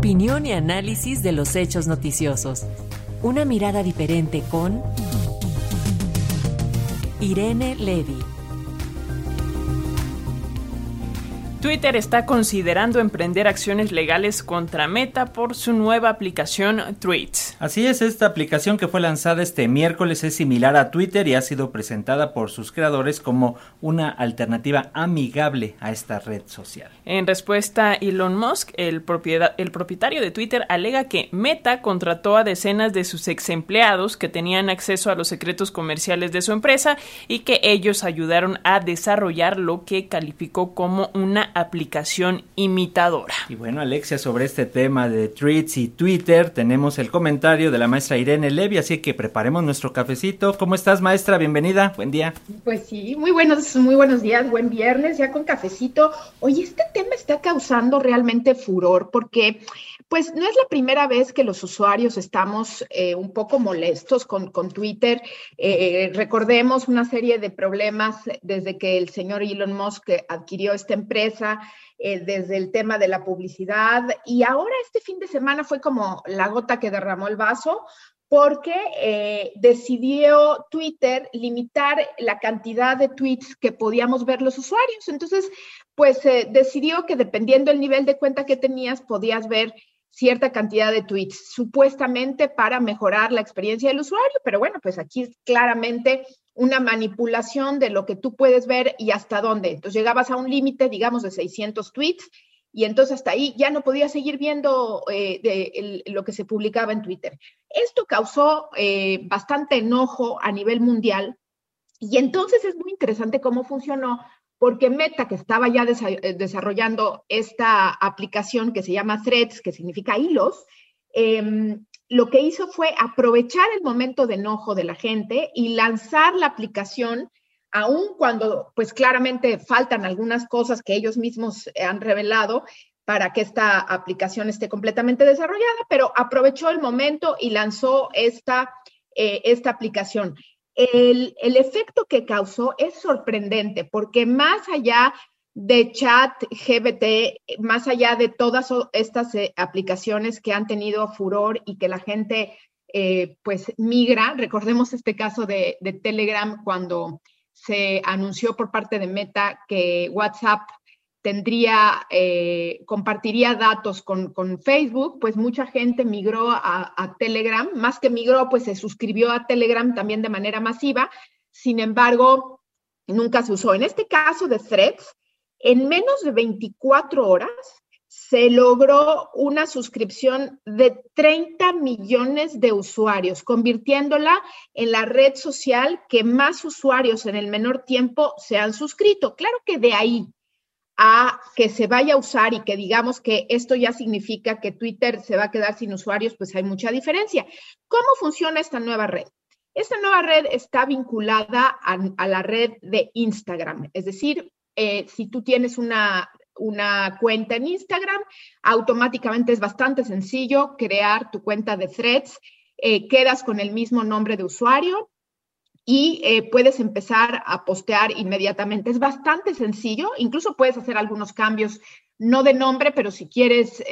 Opinión y análisis de los hechos noticiosos. Una mirada diferente con Irene Levy. Twitter está considerando emprender acciones legales contra Meta por su nueva aplicación Tweets. Así es, esta aplicación que fue lanzada este miércoles es similar a Twitter y ha sido presentada por sus creadores como una alternativa amigable a esta red social. En respuesta, Elon Musk, el, el propietario de Twitter, alega que Meta contrató a decenas de sus ex empleados que tenían acceso a los secretos comerciales de su empresa y que ellos ayudaron a desarrollar lo que calificó como una aplicación imitadora. Y bueno, Alexia, sobre este tema de tweets y Twitter, tenemos el comentario de la maestra Irene Levy, así que preparemos nuestro cafecito. ¿Cómo estás, maestra? Bienvenida, buen día. Pues sí, muy buenos, muy buenos días, buen viernes, ya con cafecito. Oye, este tema está causando realmente furor porque pues no es la primera vez que los usuarios estamos eh, un poco molestos con, Twitter. Eh, recordemos una serie de problemas desde que el señor Elon Musk adquirió esta empresa, eh, desde el tema de la publicidad. Y ahora este fin de semana fue como la gota que derramó el vaso porque decidió Twitter limitar la cantidad de tweets que podíamos ver los usuarios. Entonces, pues decidió que dependiendo del nivel de cuenta que tenías, podías ver cierta cantidad de tweets, supuestamente para mejorar la experiencia del usuario, pero bueno, pues aquí claramente una manipulación de lo que tú puedes ver y hasta dónde. Entonces llegabas a un límite, digamos, de 600 tweets y entonces hasta ahí ya no podías seguir viendo eh, lo que se publicaba en Twitter. Esto causó eh, bastante enojo a nivel mundial y entonces es muy interesante cómo funcionó porque Meta, que estaba ya eh, desarrollando esta aplicación que se llama Threads, que significa hilos, em, lo que hizo fue aprovechar el momento de enojo de la gente y lanzar la aplicación, aun cuando pues claramente faltan algunas cosas que ellos mismos han revelado para que esta aplicación esté completamente desarrollada, pero aprovechó el momento y lanzó esta, eh, esta aplicación. El, efecto que causó es sorprendente porque más allá de chat GBT, más allá de todas estas eh, aplicaciones que han tenido furor y que la gente eh, pues migra, recordemos este caso de, de, Telegram cuando se anunció por parte de Meta que WhatsApp tendría, eh, compartiría datos con, Facebook, pues mucha gente migró a, Telegram, más que migró, pues se suscribió a Telegram también de manera masiva, sin embargo, nunca se usó. En este caso de Threads, en menos de 24 horas se logró una suscripción de 30 millones de usuarios, convirtiéndola en la red social que más usuarios en el menor tiempo se han suscrito. Claro que de ahí a que se vaya a usar y que digamos que esto ya significa que Twitter se va a quedar sin usuarios, pues hay mucha diferencia. ¿Cómo funciona esta nueva red? Esta nueva red está vinculada a, la red de Instagram, es decir, eh, si tú tienes una, cuenta en Instagram, automáticamente es bastante sencillo crear tu cuenta de threads, eh, quedas con el mismo nombre de usuario, y eh, puedes empezar a postear inmediatamente. Es bastante sencillo, incluso puedes hacer algunos cambios, no de nombre, pero si quieres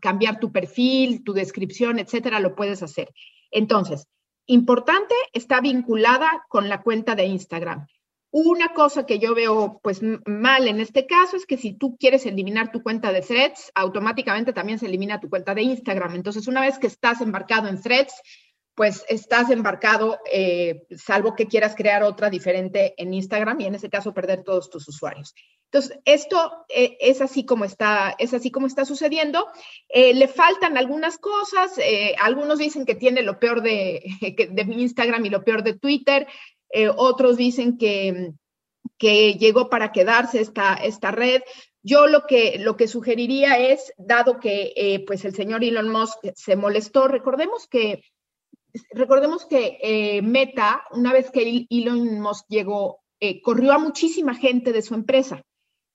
cambiar tu perfil, tu descripción, etcétera, lo puedes hacer. Entonces, importante, está vinculada con la cuenta de Instagram. Una cosa que yo veo pues mal en este caso es que si tú quieres eliminar tu cuenta de Threads, automáticamente también se elimina tu cuenta de Instagram. Entonces, una vez que estás embarcado en Threads, pues estás embarcado, eh, salvo que quieras crear otra diferente en Instagram y en ese caso perder todos tus usuarios. Entonces, esto eh, es, así como está, es así como está sucediendo. Eh, le faltan algunas cosas. algunos dicen que tiene lo peor de, de Instagram y lo peor de Twitter. Otros dicen que, que llegó para quedarse esta, esta red. Yo lo que, lo que sugeriría es, dado que pues el señor Elon Musk se molestó, recordemos que recordemos que eh, Meta, una vez que Elon Musk llegó, eh, corrió a muchísima gente de su empresa.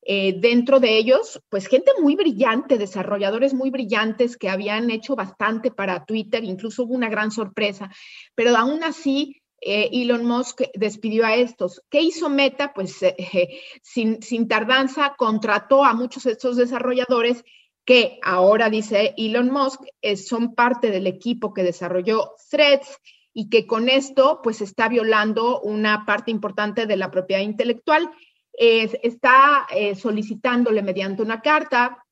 Eh, dentro de ellos, pues gente muy brillante, desarrolladores muy brillantes que habían hecho bastante para Twitter, incluso hubo una gran sorpresa, pero aún así Elon Musk despidió a estos. ¿Qué hizo Meta? Pues sin, sin tardanza contrató a muchos de estos desarrolladores que ahora dice Elon Musk son parte del equipo que desarrolló Threads y que con esto pues está violando una parte importante de la propiedad intelectual. está eh, solicitándole mediante una carta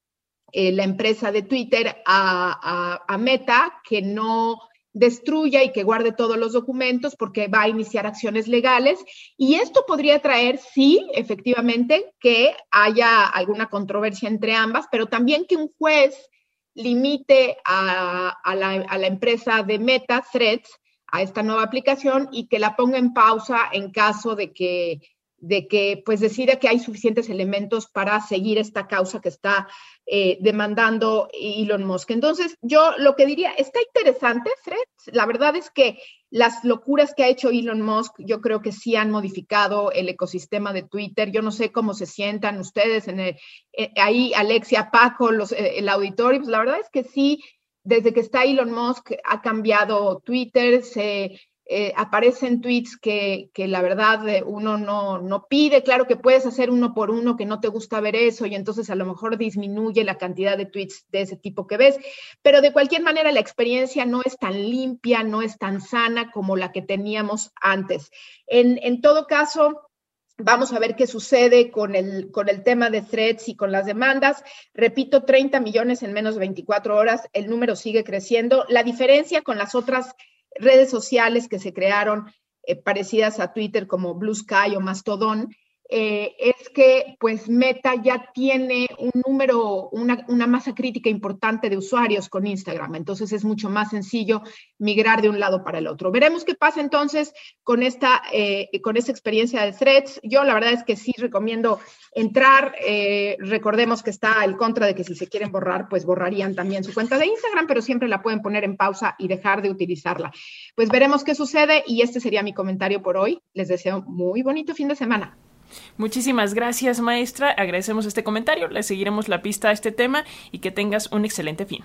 eh, la empresa de Twitter a, Meta que no destruya y que guarde todos los documentos porque va a iniciar acciones legales. Y esto podría traer, sí, efectivamente, que haya alguna controversia entre ambas, pero también que un juez limite a, la, a la, empresa de Meta, Threads, a esta nueva aplicación y que la ponga en pausa en caso de que de que pues decida que hay suficientes elementos para seguir esta causa que está eh, demandando Elon Musk. Entonces, yo lo que diría, está interesante, Fred. La verdad es que las locuras que ha hecho Elon Musk, yo creo que sí han modificado el ecosistema de Twitter. Yo no sé cómo se sientan ustedes en eh, ahí, Alexia, Paco, los, eh, el auditorio. Pues la verdad es que sí, desde que está Elon Musk ha cambiado Twitter, se eh, aparecen tweets que, la verdad eh, uno no, no, pide, claro que puedes hacer uno por uno que no te gusta ver eso y entonces a lo mejor disminuye la cantidad de tweets de ese tipo que ves, pero de cualquier manera la experiencia no es tan limpia, no es tan sana como la que teníamos antes. En, en todo caso, Vamos a ver qué sucede con el, con el tema de threads y con las demandas. Repito, 30 millones en menos de 24 horas. El número sigue creciendo. La diferencia con las otras redes sociales que se crearon eh, parecidas a Twitter como Blue Sky o Mastodon, eh, es que pues Meta ya tiene un número, una, masa crítica importante de usuarios con Instagram, entonces es mucho más sencillo migrar de un lado para el otro. Veremos qué pasa entonces con esta, eh, con experiencia de threads. Yo la verdad es que sí recomiendo entrar, eh, recordemos que está el contra de que si se quieren borrar, pues borrarían también su cuenta de Instagram, pero siempre la pueden poner en pausa y dejar de utilizarla. Pues veremos qué sucede y este sería mi comentario por hoy. Les deseo muy bonito fin de semana. Muchísimas gracias, maestra. Agradecemos este comentario. Le seguiremos la pista a este tema y que tengas un excelente fin.